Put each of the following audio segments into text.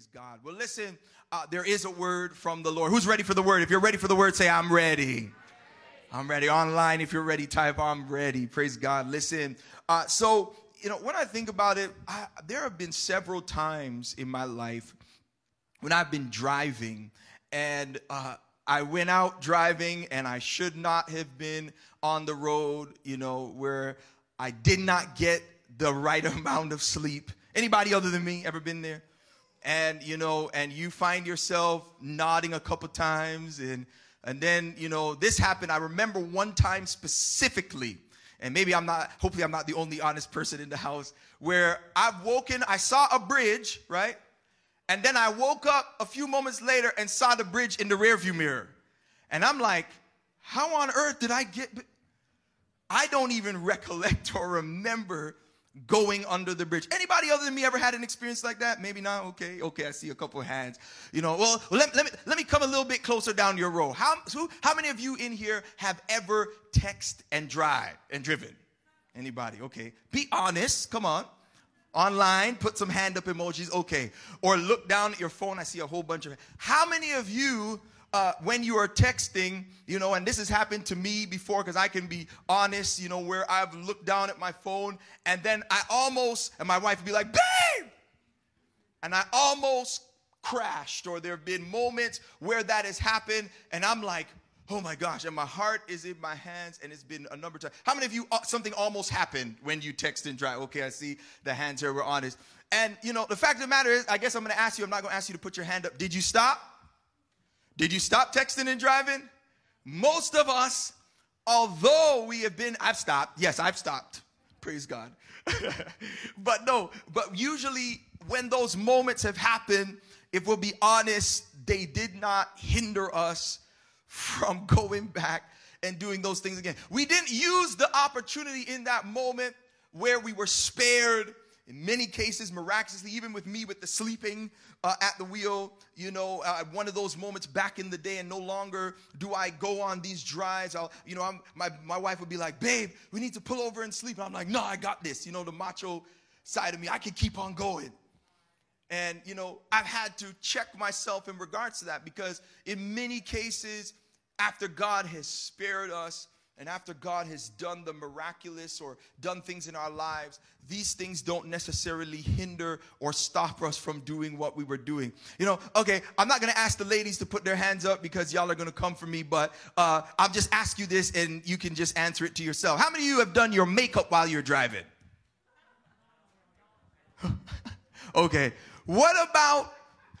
Praise God. Well, listen, uh, there is a word from the Lord. Who's ready for the word? If you're ready for the word, say, I'm ready. I'm ready. Online, if you're ready, type, I'm ready. Praise God. Listen, uh, so, you know, when I think about it, I, there have been several times in my life when I've been driving and uh, I went out driving and I should not have been on the road, you know, where I did not get the right amount of sleep. Anybody other than me ever been there? And you know, and you find yourself nodding a couple times and and then, you know, this happened. I remember one time specifically, and maybe I'm not, hopefully, I'm not the only honest person in the house, where I've woken, I saw a bridge, right? And then I woke up a few moments later and saw the bridge in the rearview mirror. And I'm like, how on earth did I get? I don't even recollect or remember going under the bridge. Anybody other than me ever had an experience like that? Maybe not. Okay, okay. I see a couple of hands. You know, well, let, let me let me come a little bit closer down your row. How who, how many of you in here have ever text and drive and driven? Anybody? Okay. Be honest. Come on. Online, put some hand up emojis. Okay. Or look down at your phone. I see a whole bunch of. How many of you uh, when you are texting, you know, and this has happened to me before because I can be honest, you know, where I've looked down at my phone and then I almost, and my wife would be like, babe! And I almost crashed, or there have been moments where that has happened, and I'm like, oh my gosh, and my heart is in my hands, and it's been a number of times. How many of you, uh, something almost happened when you text and drive? Okay, I see the hands here, we're honest. And, you know, the fact of the matter is, I guess I'm gonna ask you, I'm not gonna ask you to put your hand up. Did you stop? Did you stop texting and driving? Most of us, although we have been, I've stopped. Yes, I've stopped. Praise God. but no, but usually when those moments have happened, if we'll be honest, they did not hinder us from going back and doing those things again. We didn't use the opportunity in that moment where we were spared in many cases, miraculously, even with me with the sleeping uh, at the wheel, you know, uh, one of those moments back in the day, and no longer do I go on these drives. I'll, you know, I'm, my, my wife would be like, babe, we need to pull over and sleep. And I'm like, no, I got this. You know, the macho side of me, I can keep on going. And, you know, I've had to check myself in regards to that because in many cases, after God has spared us, and after God has done the miraculous or done things in our lives, these things don't necessarily hinder or stop us from doing what we were doing. You know, okay, I'm not gonna ask the ladies to put their hands up because y'all are gonna come for me, but uh, I'll just ask you this and you can just answer it to yourself. How many of you have done your makeup while you're driving? okay, what about,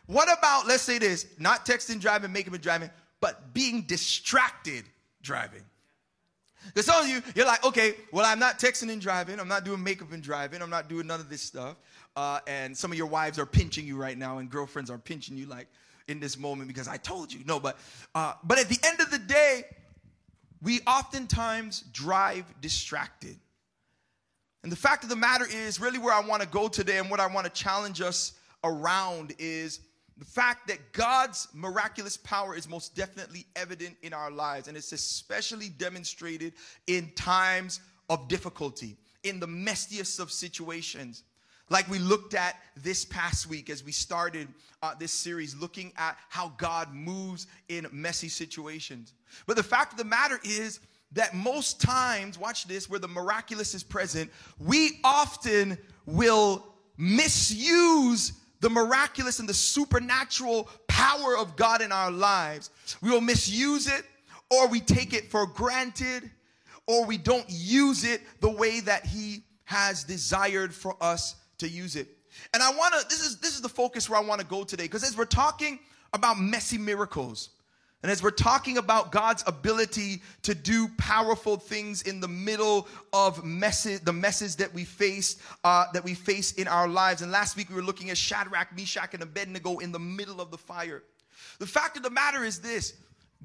what about, let's say this, not texting, driving, makeup, and driving, but being distracted driving? Because some of you, you're like, okay, well, I'm not texting and driving. I'm not doing makeup and driving. I'm not doing none of this stuff. Uh, and some of your wives are pinching you right now, and girlfriends are pinching you like in this moment because I told you. No, but uh, but at the end of the day, we oftentimes drive distracted. And the fact of the matter is, really, where I want to go today and what I want to challenge us around is the fact that God's miraculous power is most definitely evident in our lives, and it's especially demonstrated in times of difficulty, in the messiest of situations. Like we looked at this past week as we started uh, this series, looking at how God moves in messy situations. But the fact of the matter is that most times, watch this, where the miraculous is present, we often will misuse the miraculous and the supernatural power of God in our lives, we will misuse it or we take it for granted or we don't use it the way that He has desired for us to use it. And I want to this is this is the focus where I want to go today because as we're talking about messy miracles, and as we're talking about God's ability to do powerful things in the middle of the messes that we face, uh, that we face in our lives. And last week we were looking at Shadrach, Meshach, and Abednego in the middle of the fire. The fact of the matter is this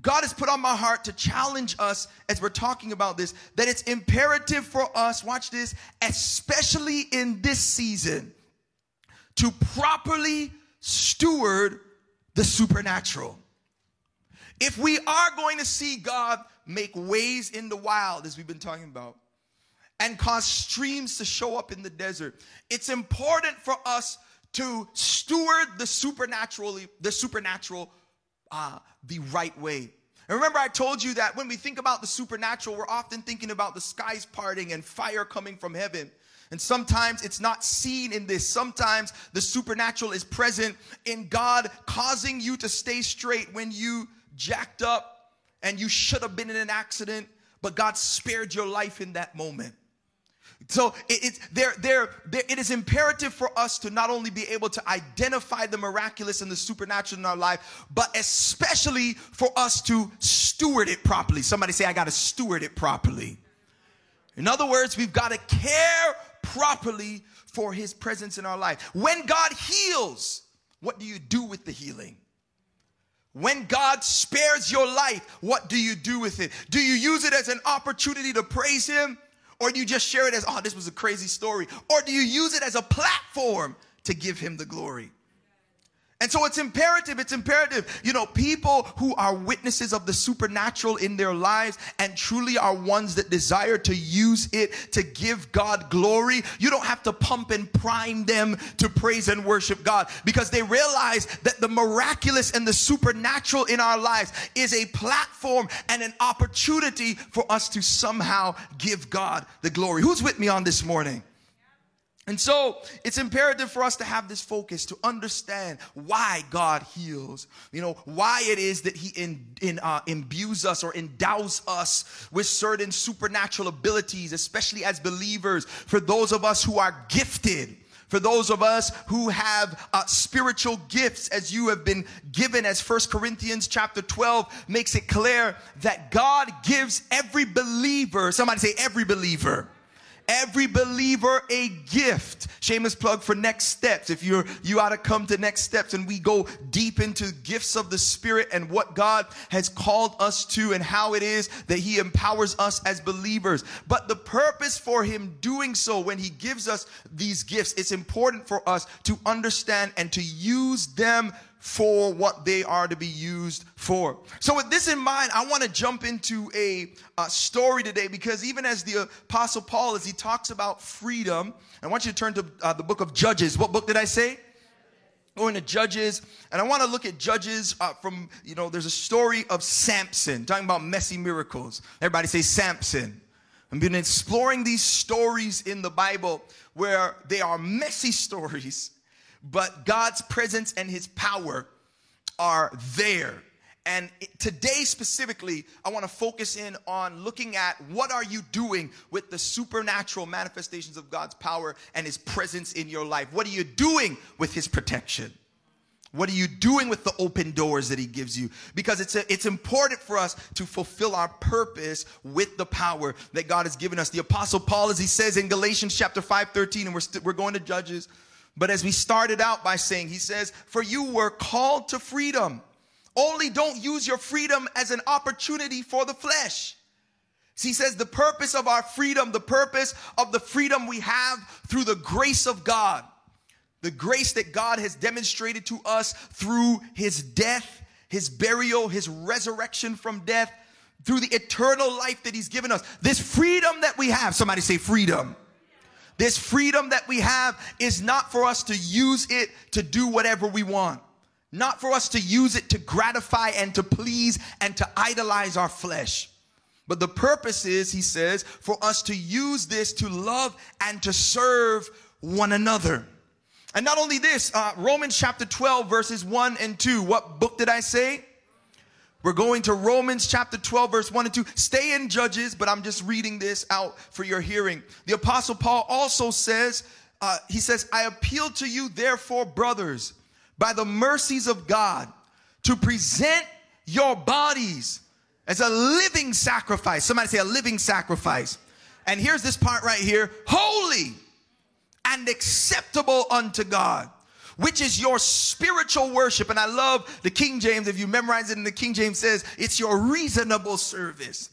God has put on my heart to challenge us as we're talking about this, that it's imperative for us, watch this, especially in this season, to properly steward the supernatural. If we are going to see God make ways in the wild, as we've been talking about, and cause streams to show up in the desert, it's important for us to steward the supernaturally, the supernatural, uh, the right way. And remember, I told you that when we think about the supernatural, we're often thinking about the skies parting and fire coming from heaven. And sometimes it's not seen in this. Sometimes the supernatural is present in God causing you to stay straight when you jacked up and you should have been in an accident, but God spared your life in that moment. So it, it's there, there, there, it is imperative for us to not only be able to identify the miraculous and the supernatural in our life, but especially for us to steward it properly. Somebody say, I got to steward it properly. In other words, we've got to care properly for his presence in our life. When God heals, what do you do with the healing? When God spares your life, what do you do with it? Do you use it as an opportunity to praise him? Or do you just share it as, oh, this was a crazy story? Or do you use it as a platform to give him the glory? And so it's imperative, it's imperative. You know, people who are witnesses of the supernatural in their lives and truly are ones that desire to use it to give God glory, you don't have to pump and prime them to praise and worship God because they realize that the miraculous and the supernatural in our lives is a platform and an opportunity for us to somehow give God the glory. Who's with me on this morning? And so it's imperative for us to have this focus to understand why God heals. You know, why it is that He in, in, uh, imbues us or endows us with certain supernatural abilities, especially as believers, for those of us who are gifted. For those of us who have uh, spiritual gifts, as you have been given, as First Corinthians chapter 12 makes it clear that God gives every believer, somebody say every believer, every believer a gift. Shameless plug for next steps. If you're you ought to come to next steps and we go deep into gifts of the spirit and what God has called us to and how it is that he empowers us as believers. But the purpose for him doing so when he gives us these gifts, it's important for us to understand and to use them for what they are to be used for. So, with this in mind, I want to jump into a, a, story today because even as the Apostle Paul, as he talks about freedom, I want you to turn to uh, the book of Judges. What book did I say? Going to Judges, and I want to look at Judges uh, from, you know, there's a story of Samson, talking about messy miracles. Everybody say Samson. I've been exploring these stories in the Bible where they are messy stories but God's presence and his power are there. And today specifically, I want to focus in on looking at what are you doing with the supernatural manifestations of God's power and his presence in your life? What are you doing with his protection? What are you doing with the open doors that he gives you? Because it's a, it's important for us to fulfill our purpose with the power that God has given us. The apostle Paul, as he says in Galatians chapter 5, 13, and we're, we st- we're going to Judges, but as we started out by saying, he says, For you were called to freedom. Only don't use your freedom as an opportunity for the flesh. he says, The purpose of our freedom, the purpose of the freedom we have through the grace of God, the grace that God has demonstrated to us through his death, his burial, his resurrection from death, through the eternal life that he's given us. This freedom that we have, somebody say freedom this freedom that we have is not for us to use it to do whatever we want. Not for us to use it to gratify and to please and to idolize our flesh. But the purpose is, he says, for us to use this to love and to serve one another. And not only this, uh, Romans chapter 12, verses 1 and 2. What book did I say? We're going to Romans chapter 12, verse 1 and 2. Stay in Judges, but I'm just reading this out for your hearing. The Apostle Paul also says, uh, he says, I appeal to you, therefore, brothers, by the mercies of God, to present your bodies as a living sacrifice. Somebody say a living sacrifice. And here's this part right here holy and acceptable unto God which is your spiritual worship. And I love the King James. If you memorize it in the King James says it's your reasonable service.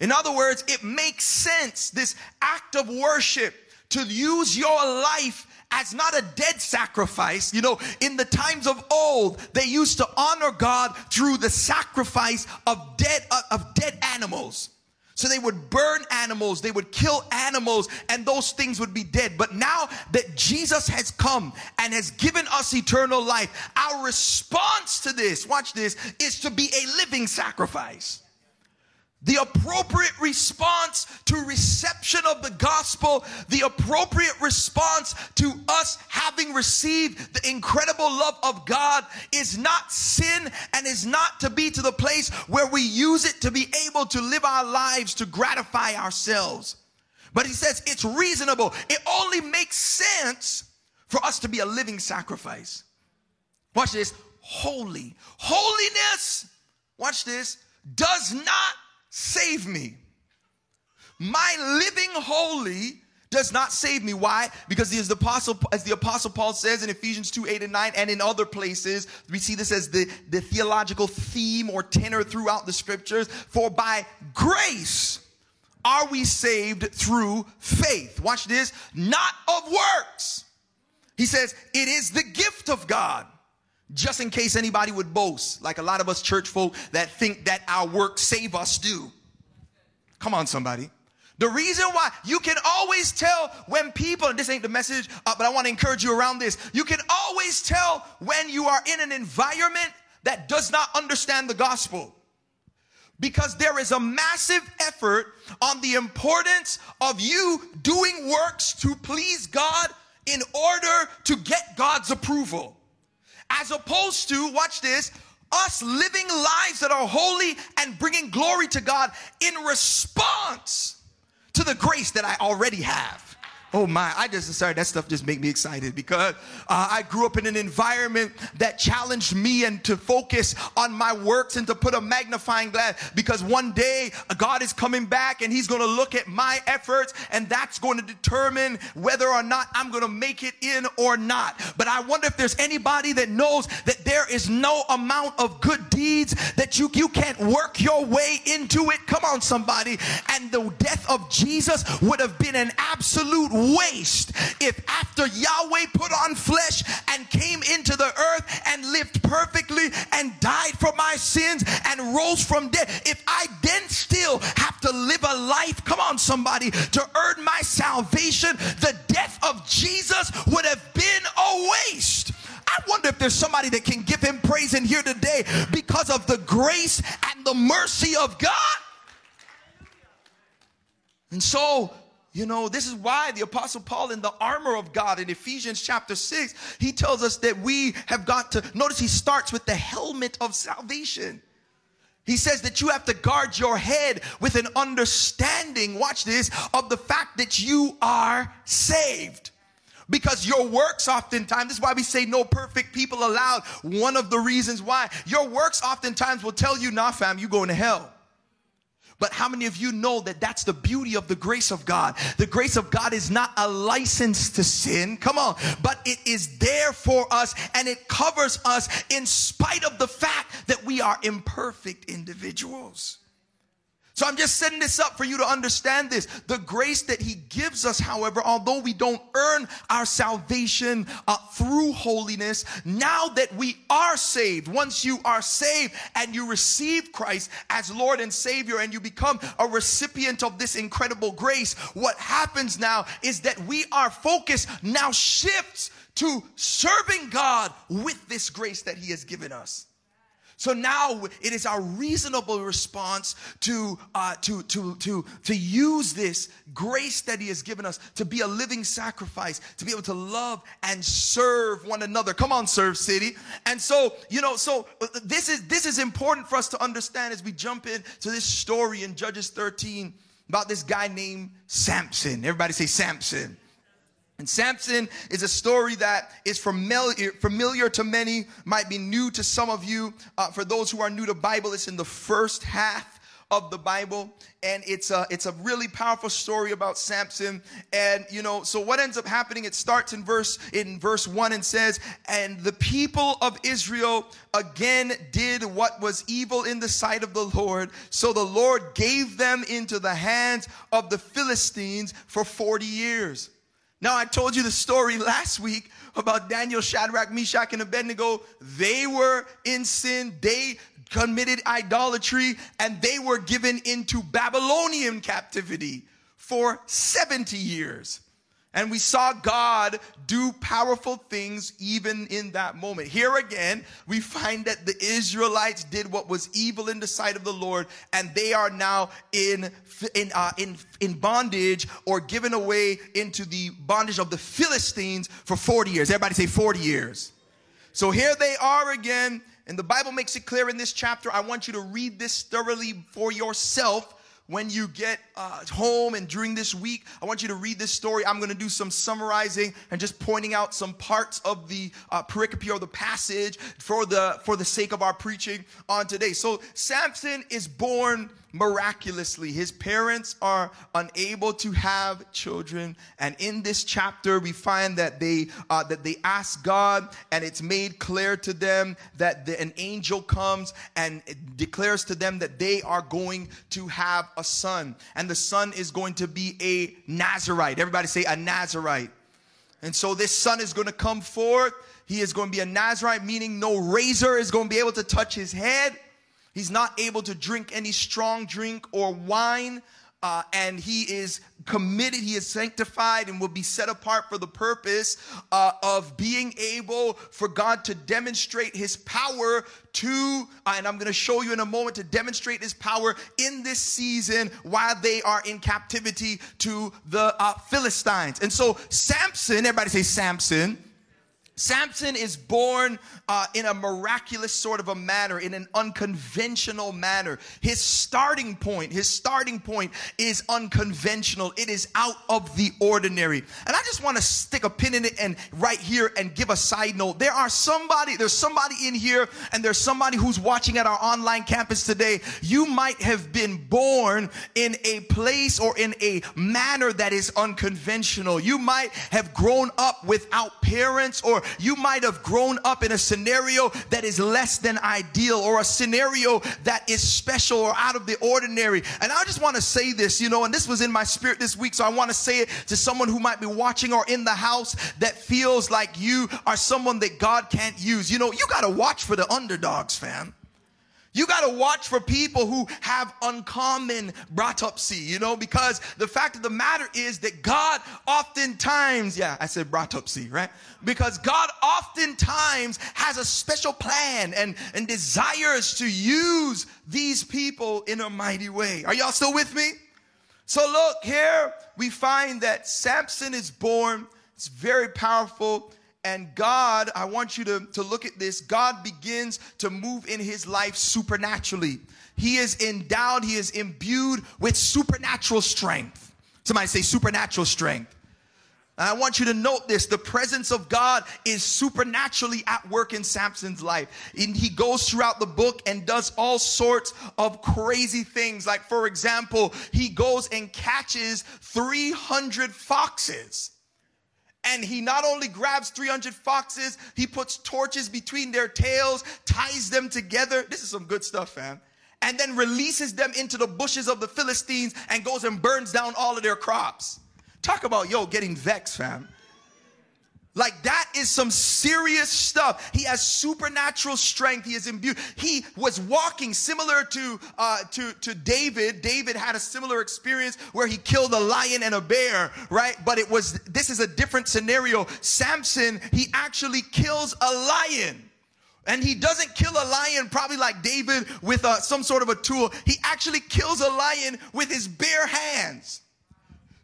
In other words, it makes sense, this act of worship, to use your life as not a dead sacrifice. You know, in the times of old, they used to honor God through the sacrifice of dead, uh, of dead animals. So they would burn animals, they would kill animals, and those things would be dead. But now that Jesus has come and has given us eternal life, our response to this, watch this, is to be a living sacrifice. The appropriate response to reception of the gospel, the appropriate response to us having received the incredible love of God is not sin and is not to be to the place where we use it to be able to live our lives to gratify ourselves. But he says it's reasonable. It only makes sense for us to be a living sacrifice. Watch this holy. Holiness, watch this, does not save me. My living holy does not save me. Why? Because as the apostle, as the apostle Paul says in Ephesians 2, 8 and 9, and in other places, we see this as the, the theological theme or tenor throughout the scriptures. For by grace are we saved through faith. Watch this, not of works. He says, it is the gift of God just in case anybody would boast, like a lot of us church folk that think that our work save us do. Come on, somebody. The reason why you can always tell when people, this ain't the message, uh, but I want to encourage you around this. You can always tell when you are in an environment that does not understand the gospel. Because there is a massive effort on the importance of you doing works to please God in order to get God's approval. As opposed to, watch this, us living lives that are holy and bringing glory to God in response to the grace that I already have. Oh my, I just sorry, that stuff just make me excited because uh, I grew up in an environment that challenged me and to focus on my works and to put a magnifying glass because one day God is coming back and he's going to look at my efforts and that's going to determine whether or not I'm going to make it in or not. But I wonder if there's anybody that knows that there is no amount of good deeds that you you can't work your way into it. Come on somebody. And the death of Jesus would have been an absolute waste if after Yahweh put on flesh and came into the earth and lived perfectly and died for my sins and rose from death, if I then still have to live a life, come on, somebody, to earn my salvation, the death of Jesus would have been a waste. I wonder if there's somebody that can give him praise in here today because of the grace and the mercy of God. And so you know, this is why the Apostle Paul, in the armor of God in Ephesians chapter 6, he tells us that we have got to notice he starts with the helmet of salvation. He says that you have to guard your head with an understanding, watch this, of the fact that you are saved. Because your works oftentimes, this is why we say no perfect people allowed. One of the reasons why your works oftentimes will tell you, nah, fam, you going to hell. But how many of you know that that's the beauty of the grace of God? The grace of God is not a license to sin. Come on. But it is there for us and it covers us in spite of the fact that we are imperfect individuals. So I'm just setting this up for you to understand this. The grace that he gives us, however, although we don't earn our salvation uh, through holiness, now that we are saved, once you are saved and you receive Christ as Lord and Savior and you become a recipient of this incredible grace, what happens now is that we are focused now shifts to serving God with this grace that he has given us. So now it is our reasonable response to, uh, to, to, to, to use this grace that He has given us to be a living sacrifice, to be able to love and serve one another. Come on, serve city. And so, you know, so this is, this is important for us to understand as we jump into this story in Judges 13 about this guy named Samson. Everybody say Samson. And Samson is a story that is familiar, familiar to many, might be new to some of you. Uh, for those who are new to Bible, it's in the first half of the Bible, and it's a it's a really powerful story about Samson. And you know, so what ends up happening? It starts in verse in verse one and says, "And the people of Israel again did what was evil in the sight of the Lord. So the Lord gave them into the hands of the Philistines for forty years." Now, I told you the story last week about Daniel, Shadrach, Meshach, and Abednego. They were in sin. They committed idolatry and they were given into Babylonian captivity for 70 years. And we saw God do powerful things even in that moment. Here again, we find that the Israelites did what was evil in the sight of the Lord, and they are now in in uh, in in bondage or given away into the bondage of the Philistines for 40 years. Everybody say 40 years. So here they are again, and the Bible makes it clear in this chapter. I want you to read this thoroughly for yourself when you get uh, home and during this week, I want you to read this story. I'm going to do some summarizing and just pointing out some parts of the uh, pericope or the passage for the for the sake of our preaching on today. So Samson is born miraculously. His parents are unable to have children, and in this chapter, we find that they uh, that they ask God, and it's made clear to them that the, an angel comes and declares to them that they are going to have a son, and the son is going to be a Nazarite. Everybody say a Nazarite. And so this son is going to come forth. He is going to be a Nazarite, meaning no razor is going to be able to touch his head. He's not able to drink any strong drink or wine. Uh, and he is committed, he is sanctified, and will be set apart for the purpose uh, of being able for God to demonstrate his power to, uh, and I'm going to show you in a moment, to demonstrate his power in this season while they are in captivity to the uh, Philistines. And so, Samson, everybody say Samson Samson is born uh, in a miraculous sort of a manner, in an unconventional manner. His starting point, his starting point is unconventional. It is out of the ordinary. And I just want to stick a pin in it and right here and give a side note. There are somebody, there's somebody in here, and there's somebody who's watching at our online campus today. You might have been born in a place or in a manner that is unconventional. You might have grown up without parents or you might have grown up in a scenario that is less than ideal or a scenario that is special or out of the ordinary. And I just want to say this, you know, and this was in my spirit this week, so I want to say it to someone who might be watching or in the house that feels like you are someone that God can't use. You know, you got to watch for the underdogs, fam. You got to watch for people who have uncommon brautopsy, you know, because the fact of the matter is that God oftentimes, yeah, I said brautopsy, right? Because God oftentimes has a special plan and, and desires to use these people in a mighty way. Are y'all still with me? So look, here we find that Samson is born. It's very powerful. And God, I want you to, to look at this. God begins to move in his life supernaturally. He is endowed, he is imbued with supernatural strength. Somebody say supernatural strength. And I want you to note this the presence of God is supernaturally at work in Samson's life. And he goes throughout the book and does all sorts of crazy things. Like, for example, he goes and catches 300 foxes. And he not only grabs 300 foxes, he puts torches between their tails, ties them together. This is some good stuff, fam. And then releases them into the bushes of the Philistines and goes and burns down all of their crops. Talk about, yo, getting vexed, fam. Like that is some serious stuff. He has supernatural strength. He is imbued. He was walking similar to uh, to to David. David had a similar experience where he killed a lion and a bear, right? But it was this is a different scenario. Samson he actually kills a lion. And he doesn't kill a lion probably like David with uh, some sort of a tool. He actually kills a lion with his bare hands.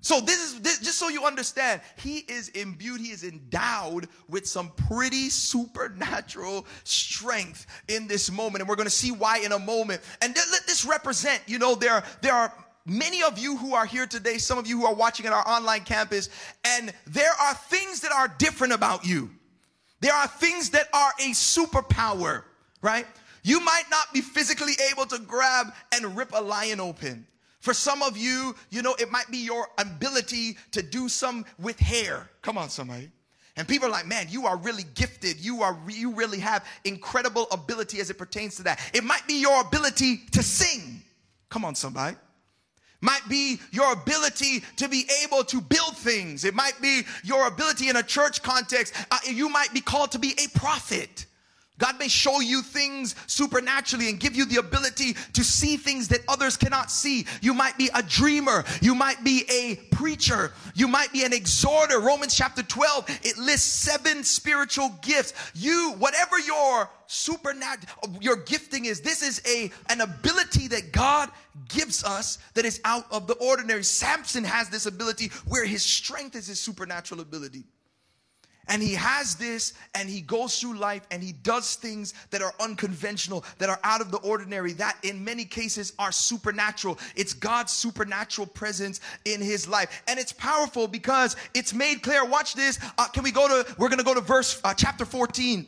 So this is this, just so you understand, he is imbued, he is endowed with some pretty supernatural strength in this moment, and we're going to see why in a moment. And th- let this represent, you know, there there are many of you who are here today, some of you who are watching at our online campus, and there are things that are different about you. There are things that are a superpower, right? You might not be physically able to grab and rip a lion open. For some of you, you know, it might be your ability to do some with hair. Come on, somebody. And people are like, man, you are really gifted. You are, you really have incredible ability as it pertains to that. It might be your ability to sing. Come on, somebody. Might be your ability to be able to build things. It might be your ability in a church context. Uh, you might be called to be a prophet. God may show you things supernaturally and give you the ability to see things that others cannot see. You might be a dreamer. You might be a preacher. You might be an exhorter. Romans chapter 12, it lists seven spiritual gifts. You, whatever your supernatural, your gifting is, this is a, an ability that God gives us that is out of the ordinary. Samson has this ability where his strength is his supernatural ability. And he has this and he goes through life and he does things that are unconventional, that are out of the ordinary, that in many cases are supernatural. It's God's supernatural presence in his life. And it's powerful because it's made clear. Watch this. Uh, can we go to, we're going to go to verse, uh, chapter 14.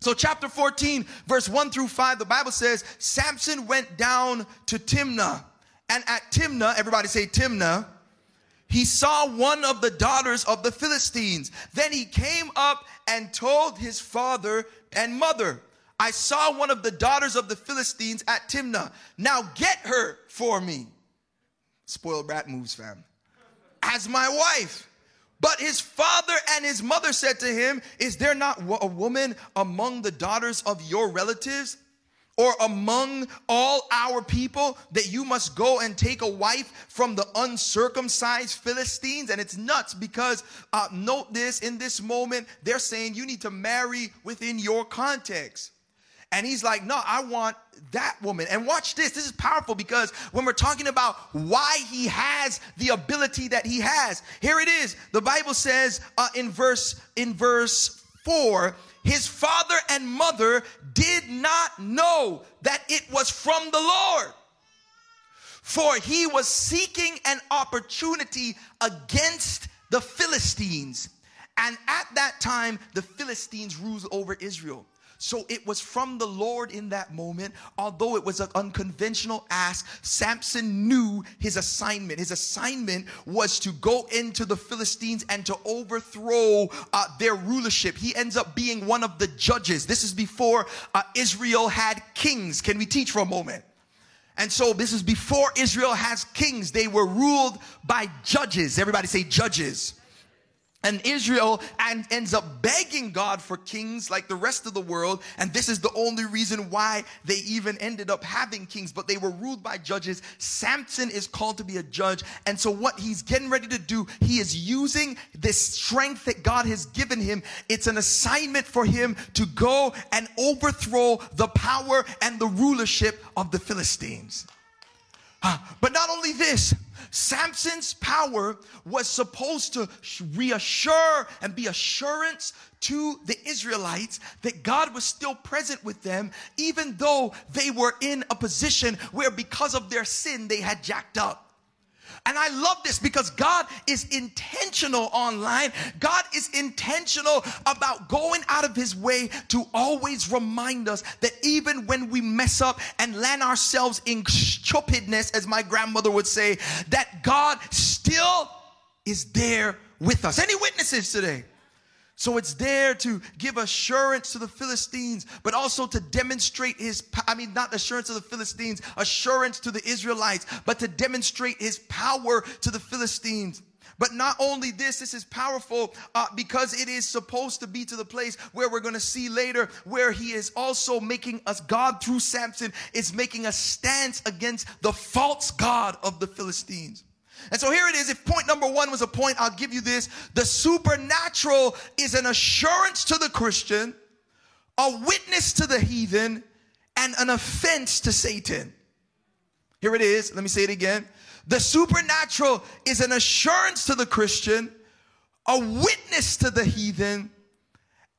So, chapter 14, verse 1 through 5, the Bible says Samson went down to Timnah. And at Timnah, everybody say Timnah he saw one of the daughters of the Philistines. Then he came up and told his father and mother, I saw one of the daughters of the Philistines at Timnah. Now get her for me. Spoiled brat moves, fam. As my wife. But his father and his mother said to him, Is there not a woman among the daughters of your relatives or among all our people that you must go and take a wife from the uncircumcised Philistines? And it's nuts because, uh, note this, in this moment, they're saying you need to marry within your context. And he's like, no, I want that woman. And watch this. This is powerful because when we're talking about why he has the ability that he has, here it is. The Bible says uh, in verse in verse four, his father and mother did not know that it was from the Lord. For he was seeking an opportunity against the Philistines. And at that time, the Philistines ruled over Israel. So it was from the Lord in that moment. Although it was an unconventional ask, Samson knew his assignment. His assignment was to go into the Philistines and to overthrow uh, their rulership. He ends up being one of the judges. This is before uh, Israel had kings. Can we teach for a moment? And so this is before Israel has kings. They were ruled by judges. Everybody say judges. And Israel and ends up begging God for kings like the rest of the world. And this is the only reason why they even ended up having kings, but they were ruled by judges. Samson is called to be a judge. And so what he's getting ready to do, he is using this strength that God has given him. It's an assignment for him to go and overthrow the power and the rulership of the Philistines. But not only this, Samson's power was supposed to reassure and be assurance to the Israelites that God was still present with them, even though they were in a position where, because of their sin, they had jacked up. And I love this because God is intentional online. God is intentional about going out of his way to always remind us that even when we mess up and land ourselves in stupidness, as my grandmother would say, that God still is there with us. Any witnesses today? So it's there to give assurance to the Philistines, but also to demonstrate his, I mean, not assurance to the Philistines, assurance to the Israelites, but to demonstrate his power to the Philistines. But not only this, this is powerful uh, because it is supposed to be to the place where we're going to see later, where he is also making us, God through Samson is making a stance against the false God of the Philistines. And so here it is. If point number one was a point, I'll give you this. The supernatural is an assurance to the Christian, a witness to the heathen, and an offense to Satan. Here it is. Let me say it again. The supernatural is an assurance to the Christian, a witness to the heathen,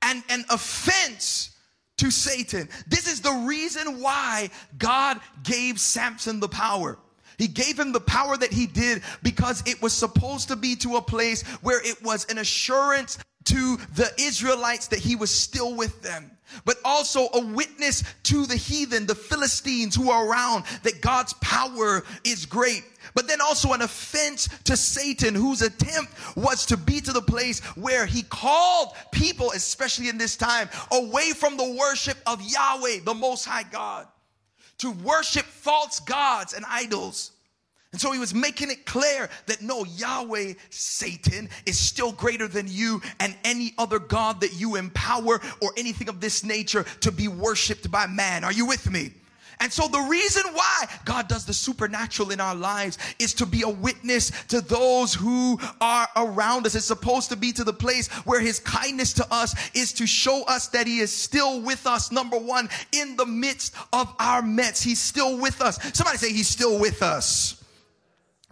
and an offense to Satan. This is the reason why God gave Samson the power. He gave him the power that he did because it was supposed to be to a place where it was an assurance to the Israelites that he was still with them, but also a witness to the heathen, the Philistines who are around, that God's power is great. But then also an offense to Satan, whose attempt was to be to the place where he called people, especially in this time, away from the worship of Yahweh, the Most High God to worship false gods and idols. And so he was making it clear that no, Yahweh, Satan, is still greater than you and any other God that you empower or anything of this nature to be worshiped by man. Are you with me? And so the reason why God does the supernatural in our lives is to be a witness to those who are around us. It's supposed to be to the place where his kindness to us is to show us that he is still with us. Number one, in the midst of our mess, he's still with us. Somebody say he's still with us.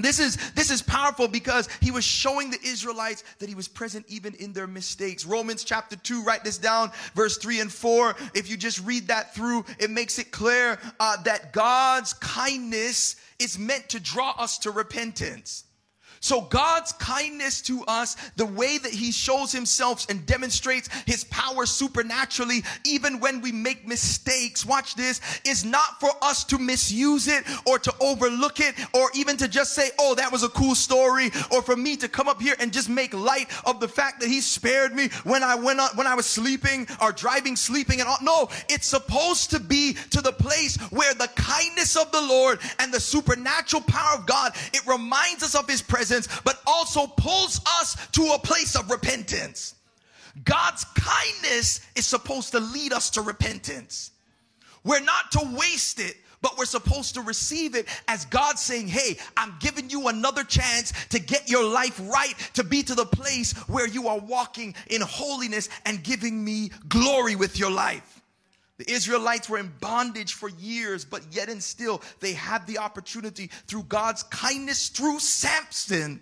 This is, this is powerful because he was showing the Israelites that he was present even in their mistakes. Romans chapter 2, write this down, verse 3 and 4. If you just read that through, it makes it clear uh, that God's kindness is meant to draw us to repentance. So God's kindness to us, the way that he shows himself and demonstrates his power supernaturally, even when we make mistakes, watch this, is not for us to misuse it or to overlook it or even to just say, oh, that was a cool story or for me to come up here and just make light of the fact that he spared me when I went when I was sleeping or driving, sleeping and all. No, it's supposed to be to the place where the kindness of the Lord and the supernatural power of God, it reminds us of his presence but also pulls us to a place of repentance. God's kindness is supposed to lead us to repentance. We're not to waste it, but we're supposed to receive it as God saying, Hey, I'm giving you another chance to get your life right, to be to the place where you are walking in holiness and giving me glory with your life. The Israelites were in bondage for years, but yet and still they had the opportunity through God's kindness through Samson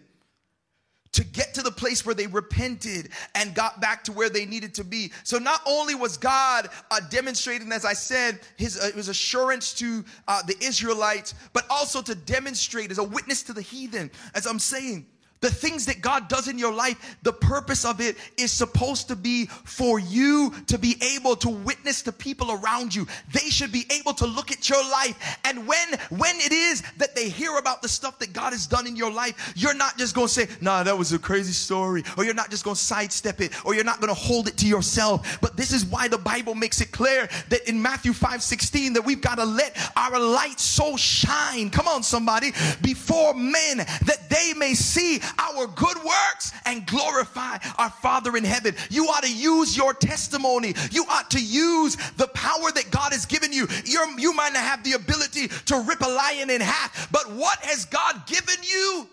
to get to the place where they repented and got back to where they needed to be. So not only was God uh, demonstrating, as I said, his, uh, his assurance to uh, the Israelites, but also to demonstrate as a witness to the heathen, as I'm saying, the things that God does in your life, the purpose of it is supposed to be for you to be able to witness to people around you. They should be able to look at your life. And when, when it is that they hear about the stuff that God has done in your life, you're not just going to say, nah, that was a crazy story. Or you're not just going to sidestep it. Or you're not going to hold it to yourself. But this is why the Bible makes it clear that in Matthew 5, 16, that we've got to let our light so shine. Come on, somebody, before men that they may see our good works and glorify our Father in heaven. You ought to use your testimony. You ought to use the power that God has given you. You're, you might not have the ability to rip a lion in half, but what has God given you?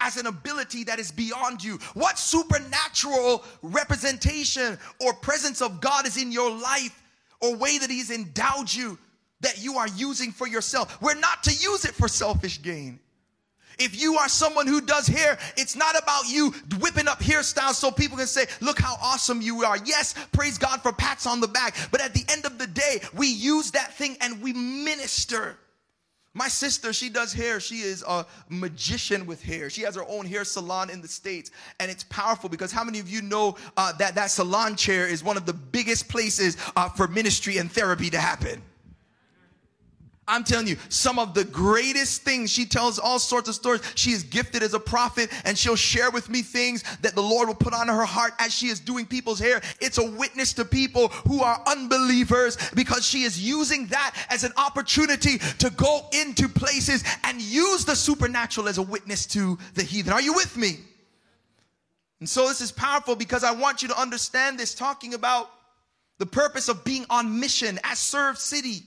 as an ability that is beyond you. What supernatural representation or presence of God is in your life or way that He's endowed you that you are using for yourself? We're not to use it for selfish gain. If you are someone who does hair, it's not about you whipping up hairstyles so people can say, look how awesome you are. Yes, praise God for pats on the back. But at the end of the day, we use that thing and we minister. My sister, she does hair. She is a magician with hair. She has her own hair salon in the States. And it's powerful because how many of you know uh, that that salon chair is one of the biggest places uh, for ministry and therapy to happen? I'm telling you, some of the greatest things. She tells all sorts of stories. She is gifted as a prophet and she'll share with me things that the Lord will put on her heart as she is doing people's hair. It's a witness to people who are unbelievers because she is using that as an opportunity to go into places and use the supernatural as a witness to the heathen. Are you with me? And so this is powerful because I want you to understand this talking about the purpose of being on mission as Serve City.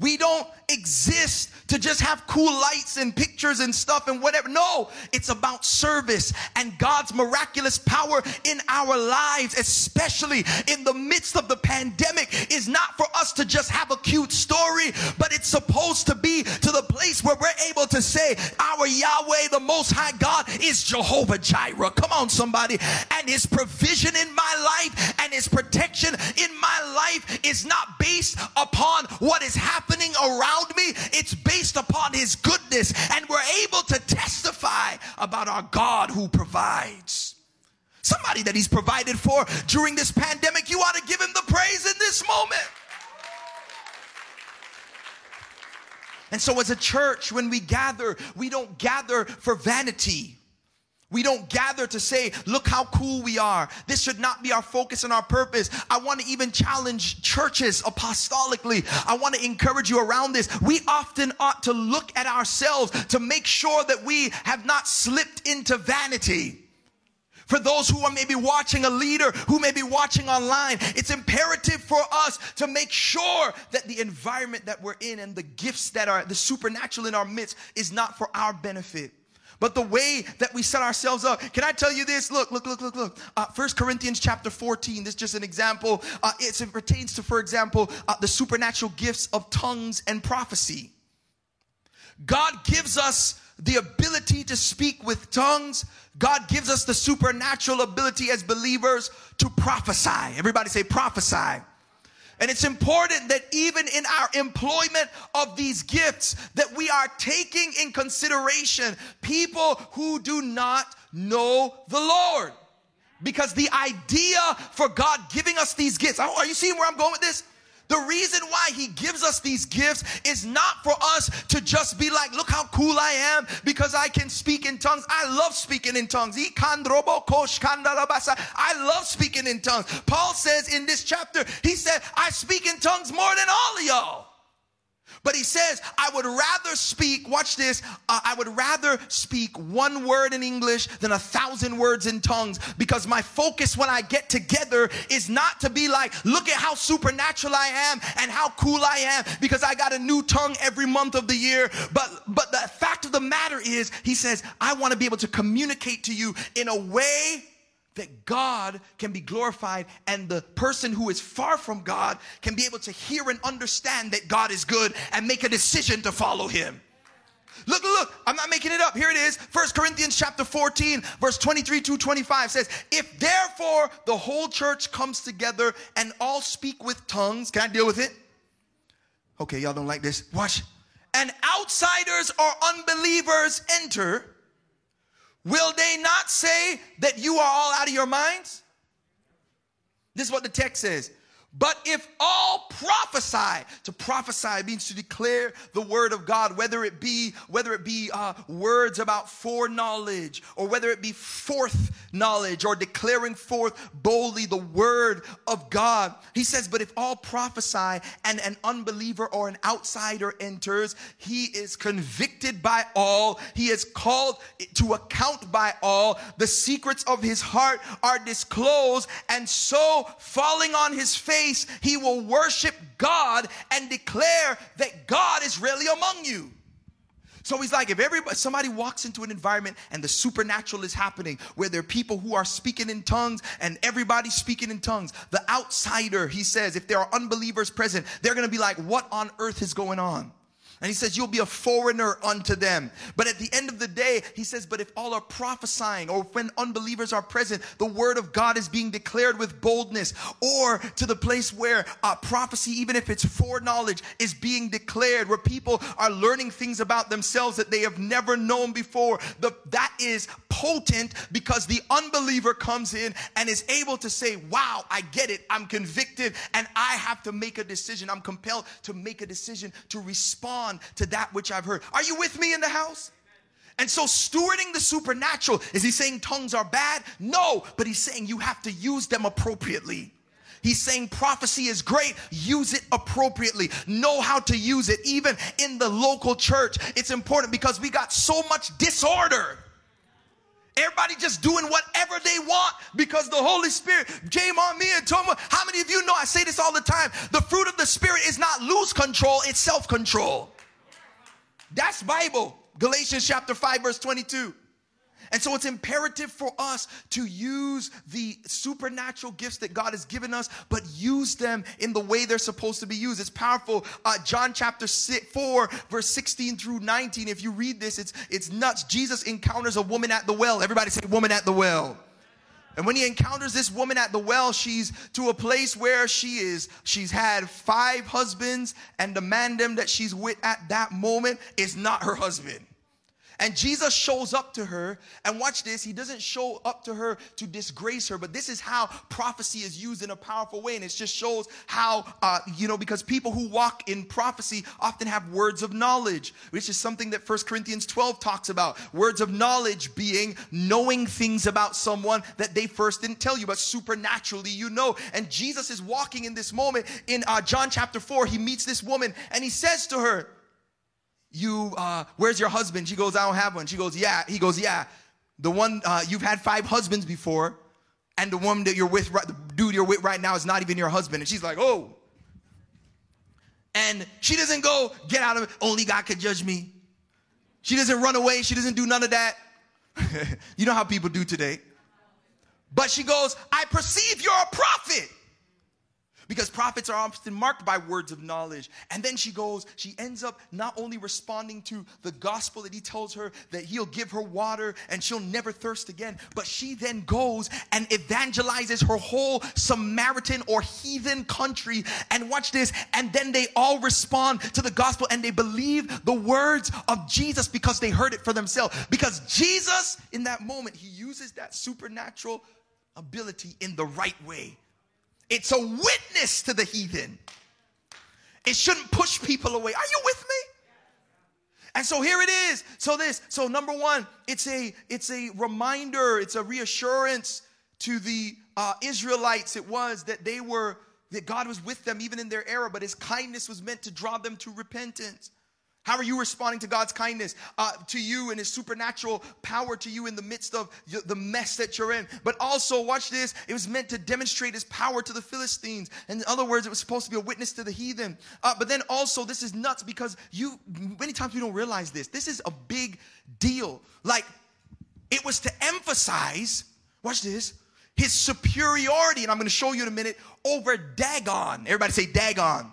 We don't exist to just have cool lights and pictures and stuff and whatever. No, it's about service and God's miraculous power in our lives, especially in the midst of the pandemic, is not for us to just have a cute story, but it's supposed to be to the place where we're able to say, Our Yahweh, the Most High God, is Jehovah Jireh. Come on, somebody. And His provision in my life and His protection in my life is not based upon what is happening happening around me, it's based upon His goodness. And we're able to testify about our God who provides. Somebody that He's provided for during this pandemic, you ought to give Him the praise in this moment. And so, as a church, when we gather, we don't gather for vanity. We don't gather to say, look how cool we are. This should not be our focus and our purpose. I want to even challenge churches apostolically. I want to encourage you around this. We often ought to look at ourselves to make sure that we have not slipped into vanity. For those who are maybe watching a leader, who may be watching online, it's imperative for us to make sure that the environment that we're in and the gifts that are the supernatural in our midst is not for our benefit but the way that we set ourselves up. Can I tell you this? Look, look, look, look, look. Uh, 1 Corinthians chapter 14, this is just an example. Uh, it pertains to, for example, uh, the supernatural gifts of tongues and prophecy. God gives us the ability to speak with tongues. God gives us the supernatural ability as believers to prophesy. Everybody say prophesy. And it's important that even in our employment of these gifts that we are taking in consideration people who do not know the Lord. Because the idea for God giving us these gifts, are you seeing where I'm going with this? The reason why he gives us these gifts is not for us to just be like, look how cool I am because I can speak in tongues. I love speaking in tongues. I love speaking in tongues. Paul says in this chapter, he said, I speak in tongues more than all of y'all. But he says, I would rather speak, watch this, uh, I would rather speak one word in English than a thousand words in tongues because my focus when I get together is not to be like, look at how supernatural I am and how cool I am because I got a new tongue every month of the year. But, but the fact of the matter is, he says, I want to be able to communicate to you in a way that God can be glorified and the person who is far from God can be able to hear and understand that God is good and make a decision to follow him. Look, look, I'm not making it up. Here it is. First Corinthians chapter 14, verse 23 to 25 says, If therefore the whole church comes together and all speak with tongues, can I deal with it? Okay, y'all don't like this. Watch. And outsiders or unbelievers enter, will they not say that you are all out of your minds? This is what the text says. But if all prophesy, to prophesy means to declare the word of God, whether it be whether it be uh, words about foreknowledge, or whether it be forth knowledge, or declaring forth boldly the word of God. He says, but if all prophesy and an unbeliever or an outsider enters, he is convicted by all. He is called to account by all. The secrets of his heart are disclosed, and so falling on his face face, he will worship God and declare that God is really among you. So he's like, if everybody, somebody walks into an environment and the supernatural is happening, where there are people who are speaking in tongues and everybody's speaking in tongues, the outsider, he says, if there are unbelievers present, they're going to be like, what on earth is going on? And he says, You'll be a foreigner unto them. But at the end of the day, he says, But if all are prophesying, or when unbelievers are present, the word of God is being declared with boldness, or to the place where uh, prophecy, even if it's foreknowledge, is being declared, where people are learning things about themselves that they have never known before. The, that is potent because the unbeliever comes in and is able to say, Wow, I get it. I'm convicted, and I have to make a decision. I'm compelled to make a decision to respond respond to that which I've heard. Are you with me in the house? And so, stewarding the supernatural, is he saying tongues are bad? No, but he's saying you have to use them appropriately. He's saying prophecy is great, use it appropriately. Know how to use it. Even in the local church, it's important because we got so much disorder. Everybody just doing whatever they want because the Holy Spirit came on me and told me. How many of you know I say this all the time? The fruit of the Spirit is not lose control, it's self control. That's Bible. Galatians chapter 5, verse 22. And so it's imperative for us to use the supernatural gifts that God has given us, but use them in the way they're supposed to be used. It's powerful. Uh, John chapter six, 4, verse 16 through 19. If you read this, it's, it's nuts. Jesus encounters a woman at the well. Everybody say, woman at the well. And when he encounters this woman at the well, she's to a place where she is, she's had five husbands, and the man them that she's with at that moment is not her husband. And Jesus shows up to her, and watch this, he doesn't show up to her to disgrace her, but this is how prophecy is used in a powerful way. And it just shows how, uh, you know, because people who walk in prophecy often have words of knowledge, which is something that First Corinthians 12 talks about. Words of knowledge being knowing things about someone that they first didn't tell you, but supernaturally you know. And Jesus is walking in this moment in uh, John chapter 4. He meets this woman and he says to her, you uh, where's your husband? She goes i don't have one. She goes yeah. He goes yeah. The one uh, you've had five husbands before and the woman that you're with the dude you're with right now is not even your husband. And she's like oh. And she doesn't go get out of it only god could judge me. She doesn't run away. She doesn't do none of that. You know how people do today. But she goes i perceive you're a prophet because prophets are often marked by words of knowledge. And then she goes, she ends up not only responding to the gospel that he tells her that he'll give her water and she'll never thirst again, but she then goes and evangelizes her whole Samaritan or heathen country. And watch this, and then they all respond to the gospel and they believe the words of Jesus because they heard it for themselves. Because Jesus, in that moment, he uses that supernatural ability in the right way it's a witness to the heathen. It shouldn't push people away. Are you with me? And so here it is. So this, so number one, it's a it's a reminder, it's a reassurance to the uh, Israelites. It was that they were that God was with them even in their error, but His kindness was meant to draw them to repentance. How are you responding to God's kindness uh, to you and His supernatural power to you in the midst of the mess that you're in? But also, watch this, it was meant to demonstrate His power to the Philistines. In other words, it was supposed to be a witness to the heathen. Uh, but then also, this is nuts because you, many times we don't realize this. This is a big deal. Like, it was to emphasize, watch this, His superiority, and I'm going to show you in a minute, over Dagon. Everybody say Dagon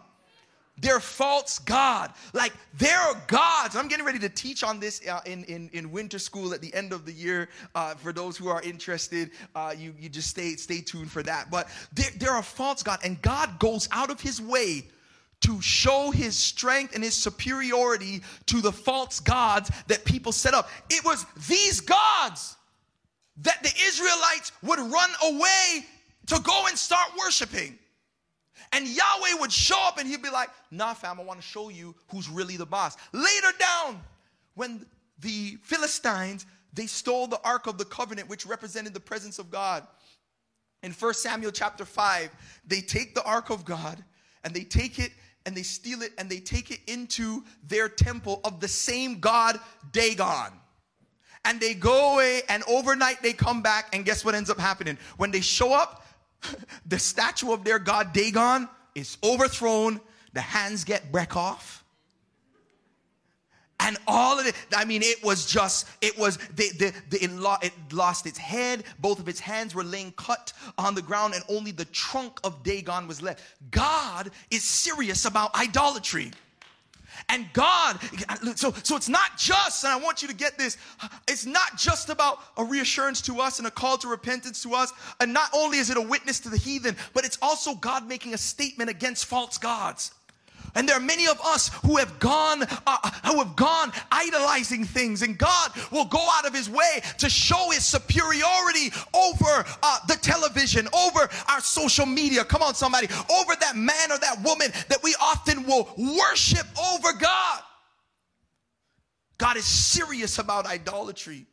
they're false God. Like there are gods. I'm getting ready to teach on this uh, in, in, in winter school at the end of the year. Uh, for those who are interested, uh, you, you just stay, stay tuned for that. But there, there are false gods, and God goes out of his way to show his strength and his superiority to the false gods that people set up. It was these gods that the Israelites would run away to go and start worshiping. And Yahweh would show up and he'd be like, nah, fam, I want to show you who's really the boss. Later down, when the Philistines, they stole the Ark of the Covenant, which represented the presence of God. In 1 Samuel chapter 5, they take the Ark of God and they take it and they steal it and they take it into their temple of the same God, Dagon. And they go away and overnight they come back and guess what ends up happening? When they show up, the statue of their god Dagon is overthrown, the hands get break off. And all of it, I mean, it was just, it was, the, the, the, it, lo, it lost its head. Both of its hands were laying cut on the ground, and only the trunk of Dagon was left. God is serious about idolatry. And God, so, so it's not just, and I want you to get this, it's not just about a reassurance to us and a call to repentance to us. And not only is it a witness to the heathen, but it's also God making a statement against false gods. And there are many of us who have gone, uh, who have gone idolizing things, and God will go out of His way to show His superiority over uh, the television, over our social media. Come on, somebody, over that man or that woman that we often will worship over God. God is serious about idolatry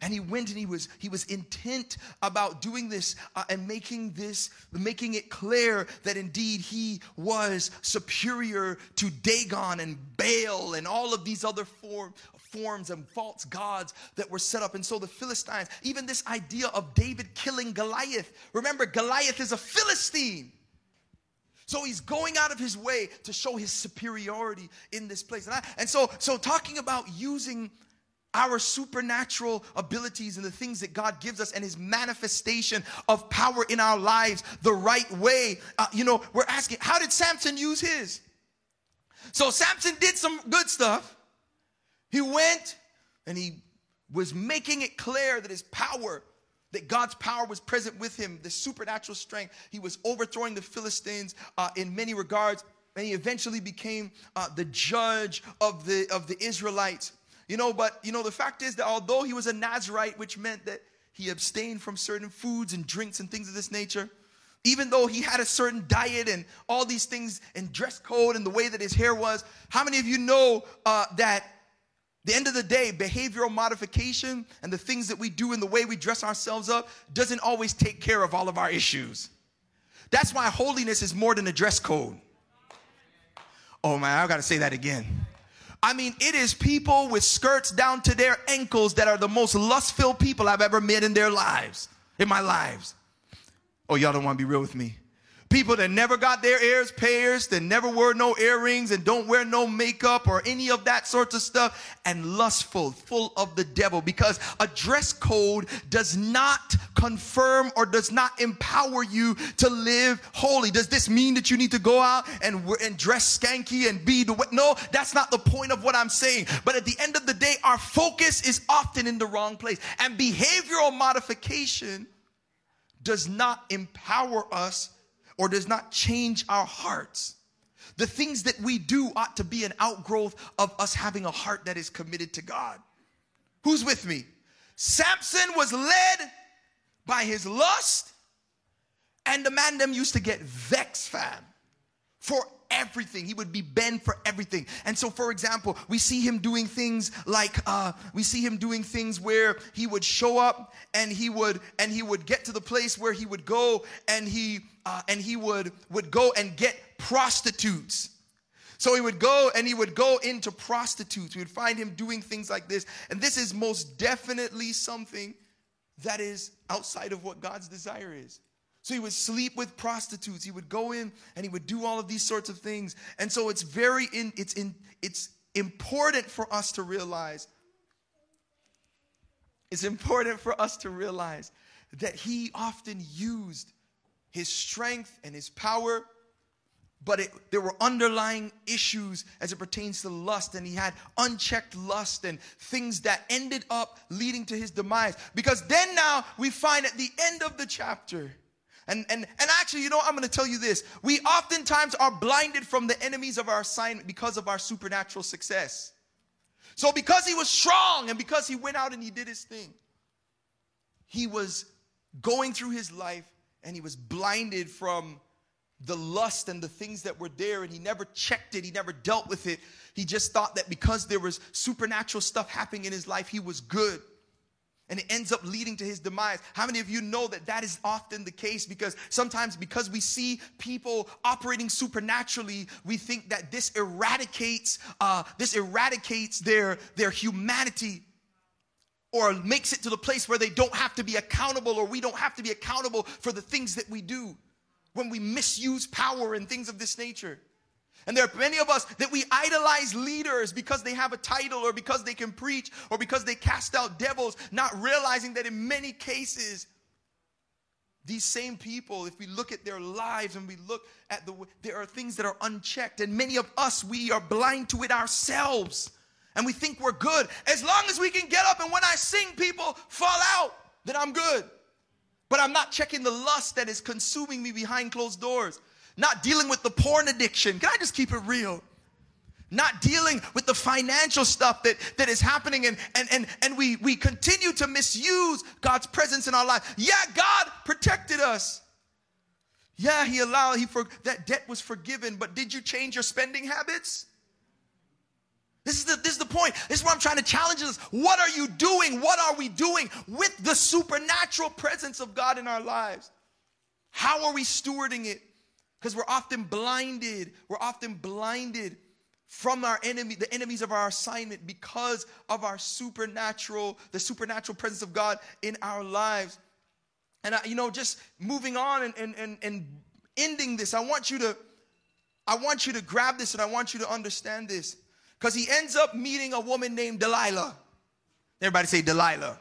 and he went and he was he was intent about doing this uh, and making this making it clear that indeed he was superior to Dagon and Baal and all of these other form, forms and false gods that were set up and so the Philistines even this idea of David killing Goliath remember Goliath is a Philistine so he's going out of his way to show his superiority in this place. And, I, and so, so talking about using our supernatural abilities and the things that God gives us and his manifestation of power in our lives the right way. Uh, you know, we're asking, how did Samson use his? So Samson did some good stuff. He went and he was making it clear that his power, that God's power was present with him, the supernatural strength. He was overthrowing the Philistines uh, in many regards, and he eventually became uh, the judge of the of the Israelites. You know, but you know, the fact is that although he was a Nazarite, which meant that he abstained from certain foods and drinks and things of this nature, even though he had a certain diet and all these things and dress code and the way that his hair was, how many of you know uh, that the end of the day, behavioral modification and the things that we do and the way we dress ourselves up doesn't always take care of all of our issues. That's why holiness is more than a dress code. Oh man, I gotta say that again. I mean, it is people with skirts down to their ankles that are the most lust filled people I've ever met in their lives, in my lives. Oh, y'all don't wanna be real with me. People that never got their ears pierced, that never wear no earrings and don't wear no makeup or any of that sorts of stuff, and lustful, full of the devil. Because a dress code does not confirm or does not empower you to live holy. Does this mean that you need to go out and, and dress skanky and be the way? No, that's not the point of what I'm saying. But at the end of the day, our focus is often in the wrong place. And behavioral modification does not empower us or does not change our hearts. The things that we do ought to be an outgrowth of us having a heart that is committed to God. Who's with me? Samson was led by his lust, and the man them used to get vexed, fam, for everything. He would be bent for everything. And so, for example, we see him doing things like uh, we see him doing things where he would show up and he would and he would get to the place where he would go and he uh, and he would would go and get prostitutes. So he would go and he would go into prostitutes. We would find him doing things like this. And this is most definitely something that is outside of what God's desire is. So he would sleep with prostitutes. He would go in and he would do all of these sorts of things. And so it's very in it's in it's important for us to realize it's important for us to realize that he often used his strength and his power but it, there were underlying issues as it pertains to lust and he had unchecked lust and things that ended up leading to his demise because then now we find at the end of the chapter and, and, and actually, you know, I'm going to tell you this. We oftentimes are blinded from the enemies of our assignment because of our supernatural success. So, because he was strong and because he went out and he did his thing, he was going through his life and he was blinded from the lust and the things that were there and he never checked it he never dealt with it he just thought that because there was supernatural stuff happening in his life he was good and it ends up leading to his demise. How many of you know that that is often the case? Because sometimes, because we see people operating supernaturally, we think that this eradicates uh, this eradicates their their humanity, or makes it to the place where they don't have to be accountable, or we don't have to be accountable for the things that we do when we misuse power and things of this nature. And there are many of us that we idolize leaders because they have a title or because they can preach or because they cast out devils, not realizing that in many cases, these same people, if we look at their lives and we look at the, there are things that are unchecked. And many of us, we are blind to it ourselves. And we think we're good. As long as we can get up and when I sing, people fall out, then I'm good. But I'm not checking the lust that is consuming me behind closed doors not dealing with the porn addiction. Can I just keep it real? Not dealing with the financial stuff that, that is happening, and, and, and, and we, we continue to misuse God's presence in our life. Yeah, God protected us. Yeah, He allowed, He for, that debt was forgiven, but did you change your spending habits? This is, the, this is the point. This is what I'm trying to challenge us. What are you doing? What are we doing with the supernatural presence of God in our lives? How are we stewarding it? Because we're often blinded. We're often blinded from our enemy, the enemies of our assignment, because of our supernatural, the supernatural presence of God in our lives. And I, you know, just moving on and, and, and, and ending this, I want you to, I want you to grab this and I want you to understand this. Because he ends up meeting a woman named Delilah. Everybody say Delilah.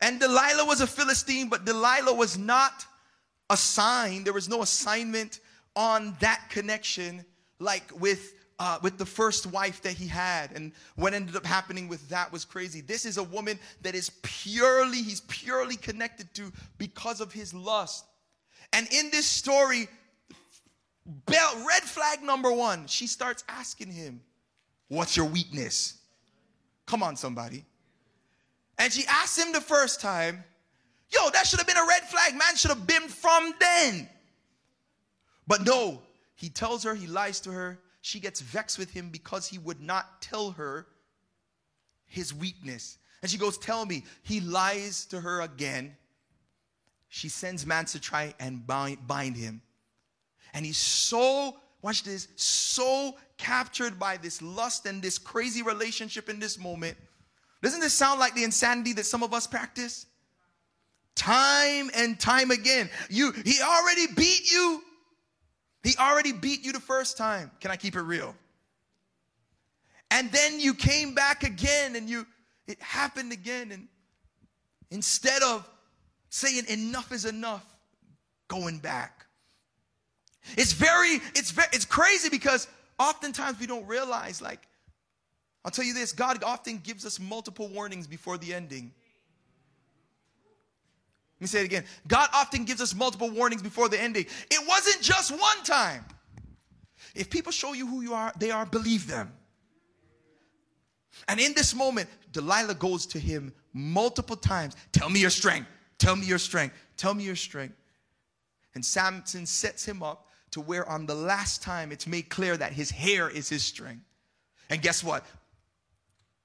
And Delilah was a Philistine, but Delilah was not assigned, there was no assignment on that connection like with uh, with the first wife that he had. And what ended up happening with that was crazy. This is a woman that is purely, he's purely connected to because of his lust. And in this story, bell, red flag number one, she starts asking him, What's your weakness? Come on, somebody. And she asked him the first time, Yo, that should have been a red flag. Man should have been from then. But no, he tells her, he lies to her. She gets vexed with him because he would not tell her his weakness. And she goes, Tell me. He lies to her again. She sends man to try and bind, bind him. And he's so, watch this, so captured by this lust and this crazy relationship in this moment. Doesn't this sound like the insanity that some of us practice? Time and time again. You he already beat you. He already beat you the first time. Can I keep it real? And then you came back again and you it happened again and instead of saying enough is enough, going back. It's very it's very it's crazy because oftentimes we don't realize like I'll tell you this, God often gives us multiple warnings before the ending. Let me say it again. God often gives us multiple warnings before the ending. It wasn't just one time. If people show you who you are, they are, believe them. And in this moment, Delilah goes to him multiple times. Tell me your strength. Tell me your strength. Tell me your strength. And Samson sets him up to where on the last time it's made clear that his hair is his strength. And guess what?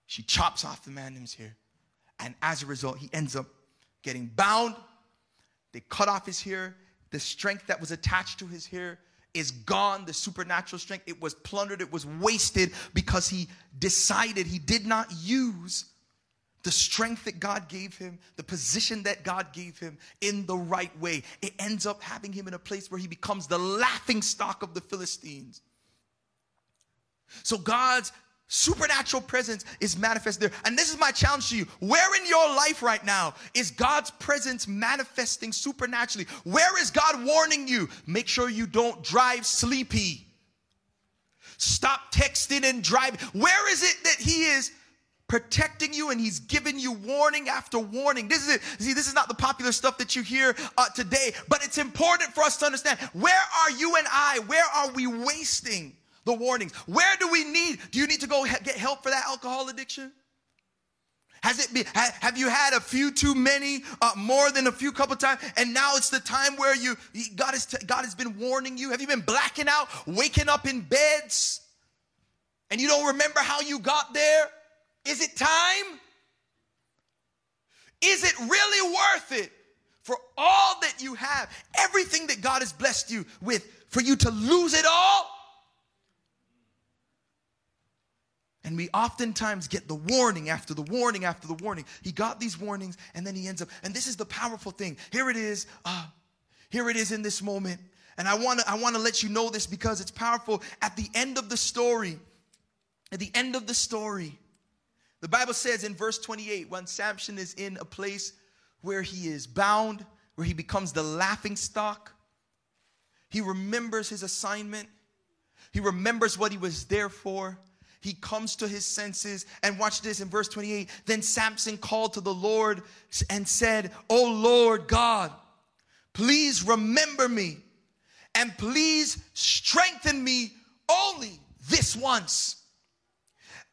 She chops off the man's hair. And as a result, he ends up getting bound. They cut off his hair. The strength that was attached to his hair is gone. The supernatural strength, it was plundered, it was wasted because he decided he did not use the strength that God gave him, the position that God gave him in the right way. It ends up having him in a place where he becomes the laughing stock of the Philistines. So God's Supernatural presence is manifest there. And this is my challenge to you. Where in your life right now is God's presence manifesting supernaturally? Where is God warning you? Make sure you don't drive sleepy. Stop texting and driving. Where is it that He is protecting you and He's giving you warning after warning? This is it. See, this is not the popular stuff that you hear uh, today, but it's important for us to understand where are you and I? Where are we wasting? the warnings. Where do we need? Do you need to go get help for that alcohol addiction? Has it been, have you had a few too many, uh, more than a few couple times, and now it's the time where you, God has, God has been warning you? Have you been blacking out, waking up in beds, and you don't remember how you got there? Is it time? Is it really worth it for all that you have, everything that God has blessed you with, for you to lose it all? And we oftentimes get the warning after the warning after the warning. He got these warnings and then he ends up, and this is the powerful thing. Here it is. Uh, here it is in this moment. And I want to I want to let you know this because it's powerful. At the end of the story, at the end of the story, the Bible says in verse 28, when Samson is in a place where he is bound, where he becomes the laughing stock, he remembers his assignment. He remembers what he was there for he comes to his senses. And watch this in verse 28. Then Samson called to the Lord and said, Oh Lord God, please remember me and please strengthen me only this once.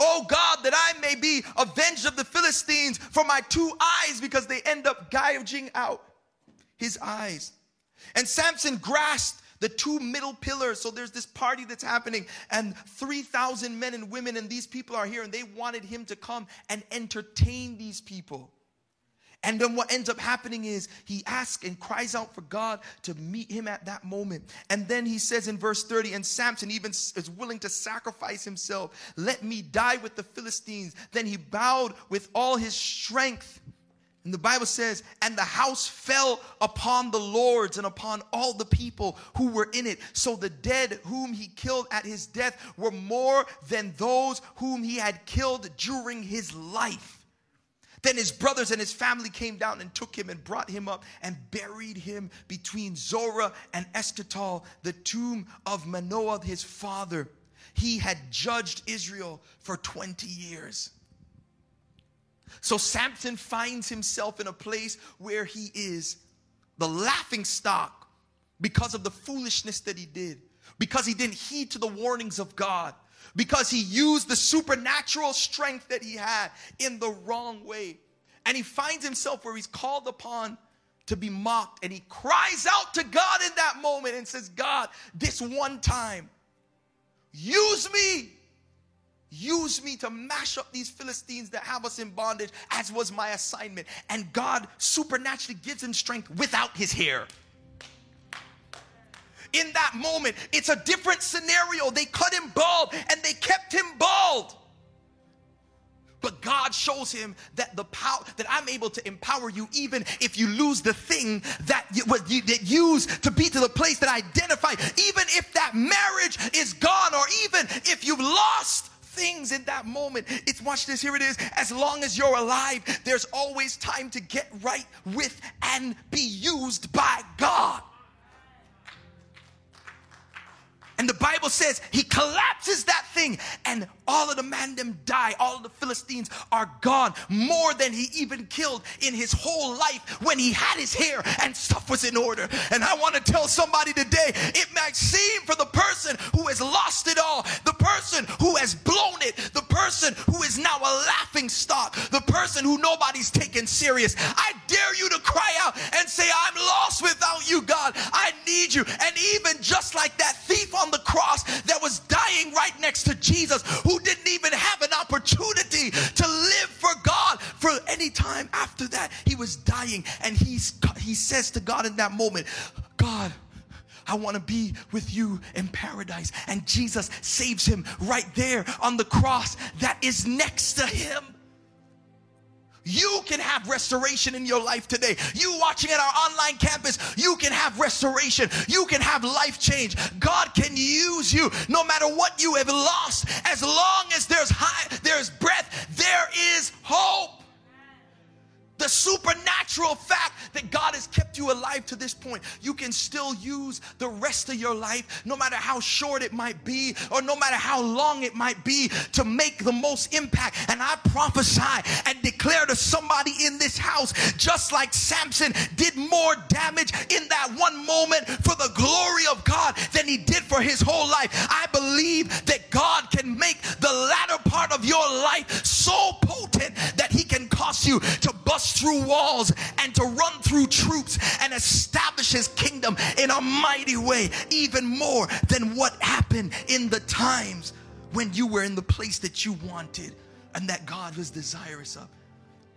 Oh God, that I may be avenged of the Philistines for my two eyes because they end up gouging out his eyes. And Samson grasped the two middle pillars. So there's this party that's happening, and 3,000 men and women, and these people are here, and they wanted him to come and entertain these people. And then what ends up happening is he asks and cries out for God to meet him at that moment. And then he says in verse 30, and Samson even is willing to sacrifice himself. Let me die with the Philistines. Then he bowed with all his strength and the Bible says, and the house fell upon the lords and upon all the people who were in it. So the dead whom he killed at his death were more than those whom he had killed during his life. Then his brothers and his family came down and took him and brought him up and buried him between Zorah and Eshtaol, the tomb of Manoah, his father. He had judged Israel for 20 years. So Samson finds himself in a place where he is the laughing stock because of the foolishness that he did, because he didn't heed to the warnings of God, because he used the supernatural strength that he had in the wrong way. And he finds himself where he's called upon to be mocked. And he cries out to God in that moment and says, God, this one time, use me. Use me to mash up these Philistines that have us in bondage, as was my assignment. And God supernaturally gives him strength without his hair in that moment. It's a different scenario. They cut him bald and they kept him bald. But God shows him that the power that I'm able to empower you, even if you lose the thing that you, what you that used to be to the place that I identified, even if that marriage is gone, or even if you've lost things in that moment. It's watch this, here it is. As long as you're alive, there's always time to get right with and be used by God. And the Bible says he collapses that thing and all of the man them die. All of the Philistines are gone. More than he even killed in his whole life when he had his hair and stuff was in order. And I want to tell somebody today, it might seem for the person who has lost it all, the person who has blown it, the person who is now a laughing stock, the person who nobody's taken serious. I dare you to cry out and say, I'm lost without you, God. I need you. And even just like that thief on the cross that was dying right next to Jesus, who didn't even have an opportunity to live for God for any time after that. He was dying, and he's, he says to God in that moment, God, I want to be with you in paradise. And Jesus saves him right there on the cross that is next to him. You can have restoration in your life today. You watching at our online campus, you can restoration. You can have life change. God can use you no matter what you have lost. As long as there's high, there's breath, there is hope the supernatural fact that God has kept you alive to this point, you can still use the rest of your life, no matter how short it might be, or no matter how long it might be, to make the most impact. And I prophesy and declare to somebody in this house, just like Samson did more damage in that one moment for the glory of God than he did for his whole life. I believe that God can make the latter part of your life so potent that he can cause you to bust through walls and to run through troops and establish his kingdom in a mighty way, even more than what happened in the times when you were in the place that you wanted and that God was desirous of.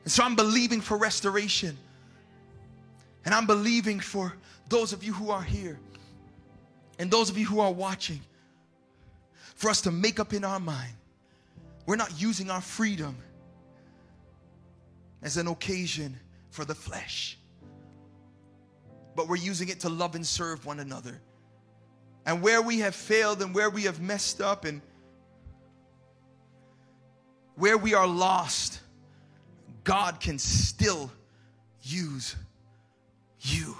And so I'm believing for restoration. And I'm believing for those of you who are here and those of you who are watching for us to make up in our mind. We're not using our freedom as an occasion for the flesh, but we're using it to love and serve one another. And where we have failed and where we have messed up and where we are lost, God can still use you.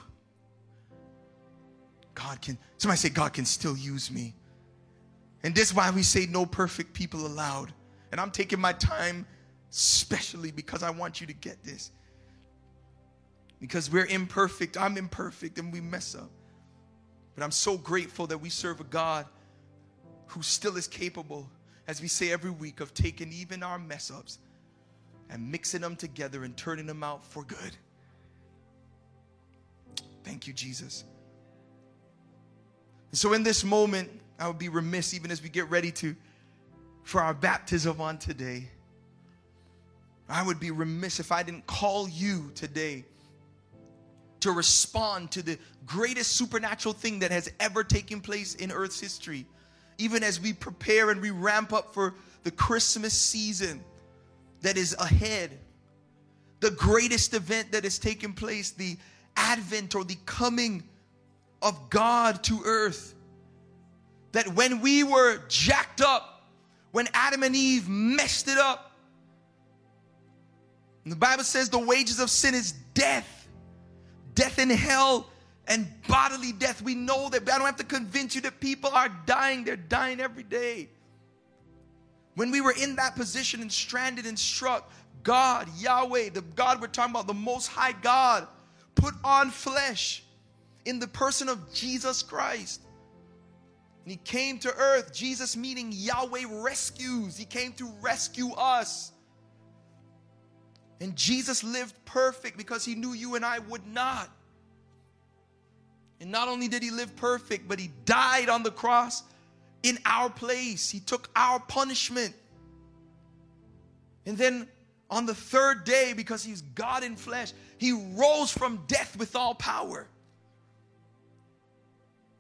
God can, somebody say, God can still use me. And this is why we say no perfect people allowed. And I'm taking my time especially because I want you to get this. Because we're imperfect, I'm imperfect, and we mess up. But I'm so grateful that we serve a God who still is capable, as we say every week, of taking even our mess ups and mixing them together and turning them out for good. Thank you, Jesus. And so, in this moment, I would be remiss, even as we get ready to for our baptism on today I would be remiss if I didn't call you today to respond to the greatest supernatural thing that has ever taken place in Earth's history. Even as we prepare and we ramp up for the Christmas season that is ahead, the greatest event that has taken place, the advent or the coming of God to earth. That when we were jacked up, when Adam and Eve messed it up, and the Bible says the wages of sin is death, death in hell and bodily death. We know that. I don't have to convince you that people are dying. They're dying every day. When we were in that position and stranded and struck, God, Yahweh, the God we're talking about, the Most High God, put on flesh in the person of Jesus Christ. And he came to earth, Jesus meaning Yahweh rescues. He came to rescue us. And Jesus lived perfect because he knew you and I would not. And not only did he live perfect, but he died on the cross in our place. He took our punishment. And then on the third day, because he's God in flesh, he rose from death with all power.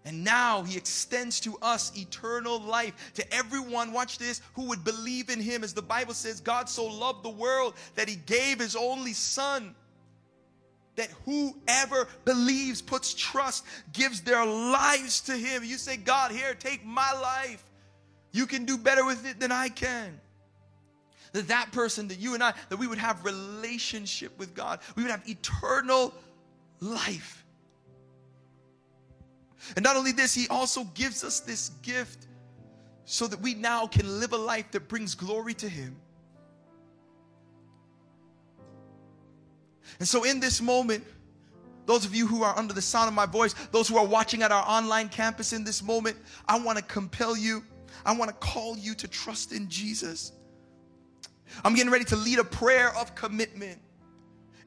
And now he extends to us eternal life. To everyone, watch this, who would believe in him. As the Bible says, God so loved the world that he gave his only son. That whoever believes, puts trust, gives their lives to him. You say, God, here, take my life. You can do better with it than I can. That that person, that you and I, that we would have relationship with God. We would have eternal life. And not only this, He also gives us this gift so that we now can live a life that brings glory to Him. And so, in this moment, those of you who are under the sound of my voice, those who are watching at our online campus in this moment, I want to compel you, I want to call you to trust in Jesus. I'm getting ready to lead a prayer of commitment.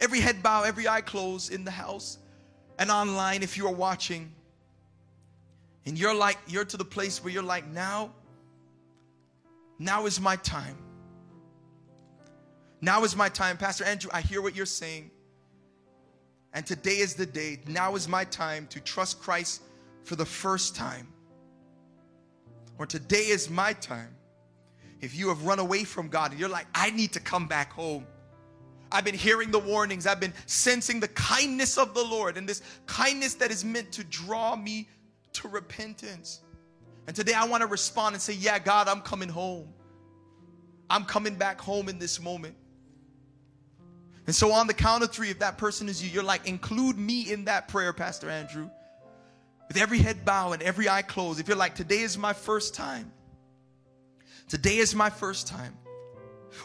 Every head bow, every eye closed in the house and online if you are watching. And you're like, you're to the place where you're like, now, now is my time. Now is my time. Pastor Andrew, I hear what you're saying. And today is the day. Now is my time to trust Christ for the first time. Or today is my time. If you have run away from God and you're like, I need to come back home. I've been hearing the warnings. I've been sensing the kindness of the Lord and this kindness that is meant to draw me to repentance. And today I want to respond and say, Yeah, God, I'm coming home. I'm coming back home in this moment. And so, on the count of three, if that person is you, you're like, include me in that prayer, Pastor Andrew. With every head bow and every eye closed, if you're like, today is my first time, today is my first time,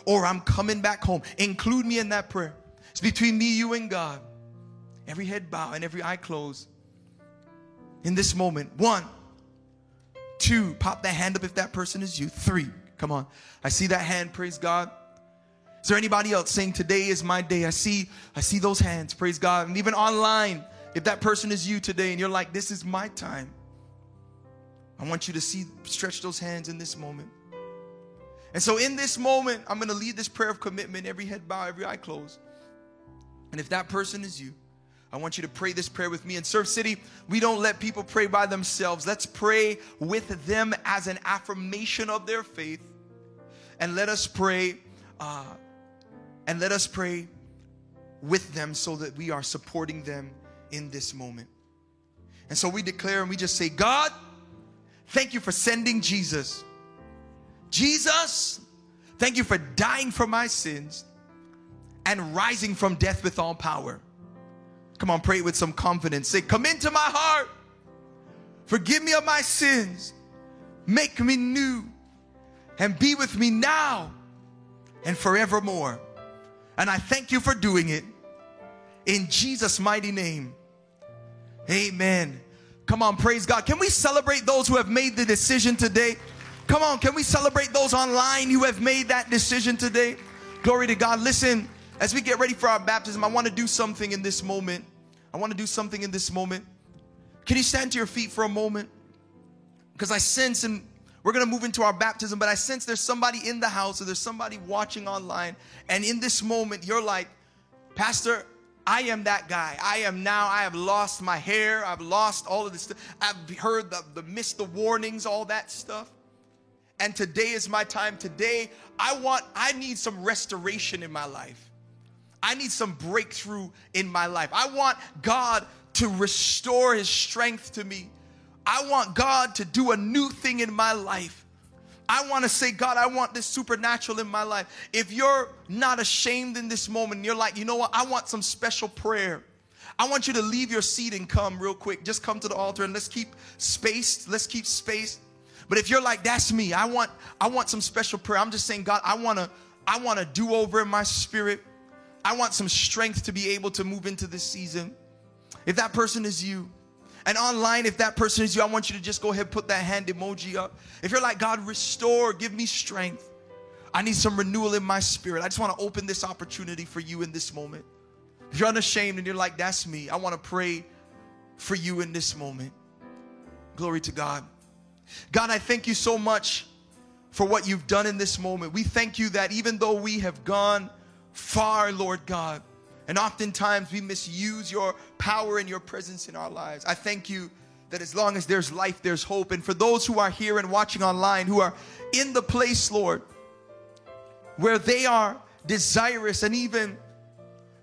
or I'm coming back home, include me in that prayer. It's between me, you, and God. Every head bow and every eye closed in this moment. One, two, pop that hand up if that person is you. Three, come on. I see that hand, praise God. Is there anybody else saying today is my day? I see, I see those hands, praise God. And even online, if that person is you today and you're like, this is my time. I want you to see, stretch those hands in this moment. And so in this moment, I'm going to lead this prayer of commitment, every head bow, every eye closed. And if that person is you, I want you to pray this prayer with me. In Surf City, we don't let people pray by themselves. Let's pray with them as an affirmation of their faith. And let us pray, uh, and let us pray with them so that we are supporting them in this moment. And so we declare and we just say, God, thank you for sending Jesus. Jesus, thank you for dying for my sins and rising from death with all power. Come on, pray with some confidence. Say, Come into my heart. Forgive me of my sins. Make me new. And be with me now and forevermore. And I thank you for doing it. In Jesus' mighty name. Amen. Come on, praise God. Can we celebrate those who have made the decision today? Come on, can we celebrate those online who have made that decision today? Glory to God. Listen, as we get ready for our baptism, I want to do something in this moment. I want to do something in this moment. Can you stand to your feet for a moment? Because I sense, and we're going to move into our baptism, but I sense there's somebody in the house or there's somebody watching online. And in this moment, you're like, Pastor, I am that guy. I am now, I have lost my hair. I've lost all of this. I've heard the, the missed the warnings, all that stuff. And today is my time. Today, I want, I need some restoration in my life. I need some breakthrough in my life. I want God to restore his strength to me. I want God to do a new thing in my life. I want to say, God, I want this supernatural in my life. If you're not ashamed in this moment, you're like, you know what? I want some special prayer. I want you to leave your seat and come real quick. Just come to the altar and let's keep spaced. Let's keep space. But if you're like, that's me, I want, I want some special prayer. I'm just saying, God, I want to, I want to do over in my spirit. I want some strength to be able to move into this season. If that person is you, And online, if that person is you, I want you to just go ahead and put that hand emoji up. If you're like, God, restore, give me strength. I need some renewal in my spirit. I just want to open this opportunity for you in this moment. If you're unashamed and you're like, that's me, I want to pray for you in this moment. Glory to God. God, I thank you so much for what you've done in this moment. We thank you that even though we have gone far, Lord God, and oftentimes we misuse your power and your presence in our lives. I thank you that as long as there's life, there's hope. And for those who are here and watching online, who are in the place, Lord, where they are desirous, and even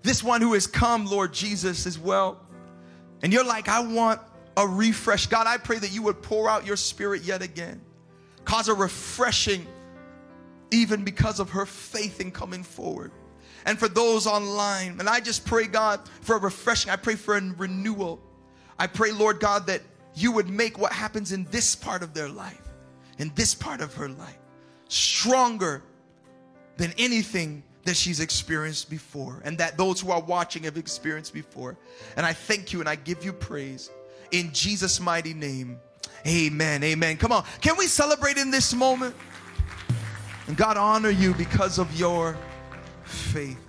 this one who has come, Lord Jesus, as well. And you're like, I want a refresh. God, I pray that you would pour out your spirit yet again, cause a refreshing, even because of her faith in coming forward and for those online. And I just pray, God, for a refreshing. I pray for a renewal. I pray, Lord God, that you would make what happens in this part of their life, in this part of her life, stronger than anything that she's experienced before, and that those who are watching have experienced before. And I thank you and I give you praise in Jesus' mighty name. Amen. Amen. Come on. Can we celebrate in this moment? And God honor you because of your faith.